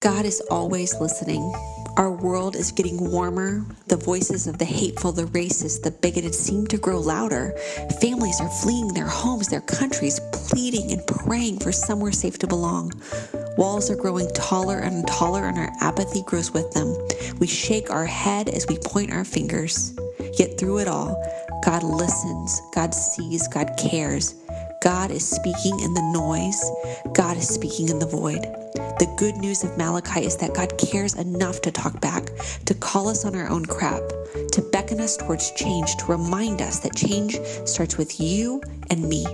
God is always listening. Our world is getting warmer. The voices of the hateful, the racist, the bigoted seem to grow louder. Families are fleeing their homes, their countries, pleading and praying for somewhere safe to belong. Walls are growing taller and taller, and our apathy grows with them. We shake our head as we point our fingers. Yet through it all, God listens, God sees, God cares. God is speaking in the noise, God is speaking in the void. The good news of Malachi is that God cares enough to talk back, to call us on our own crap, to beckon us towards change, to remind us that change starts with you and me.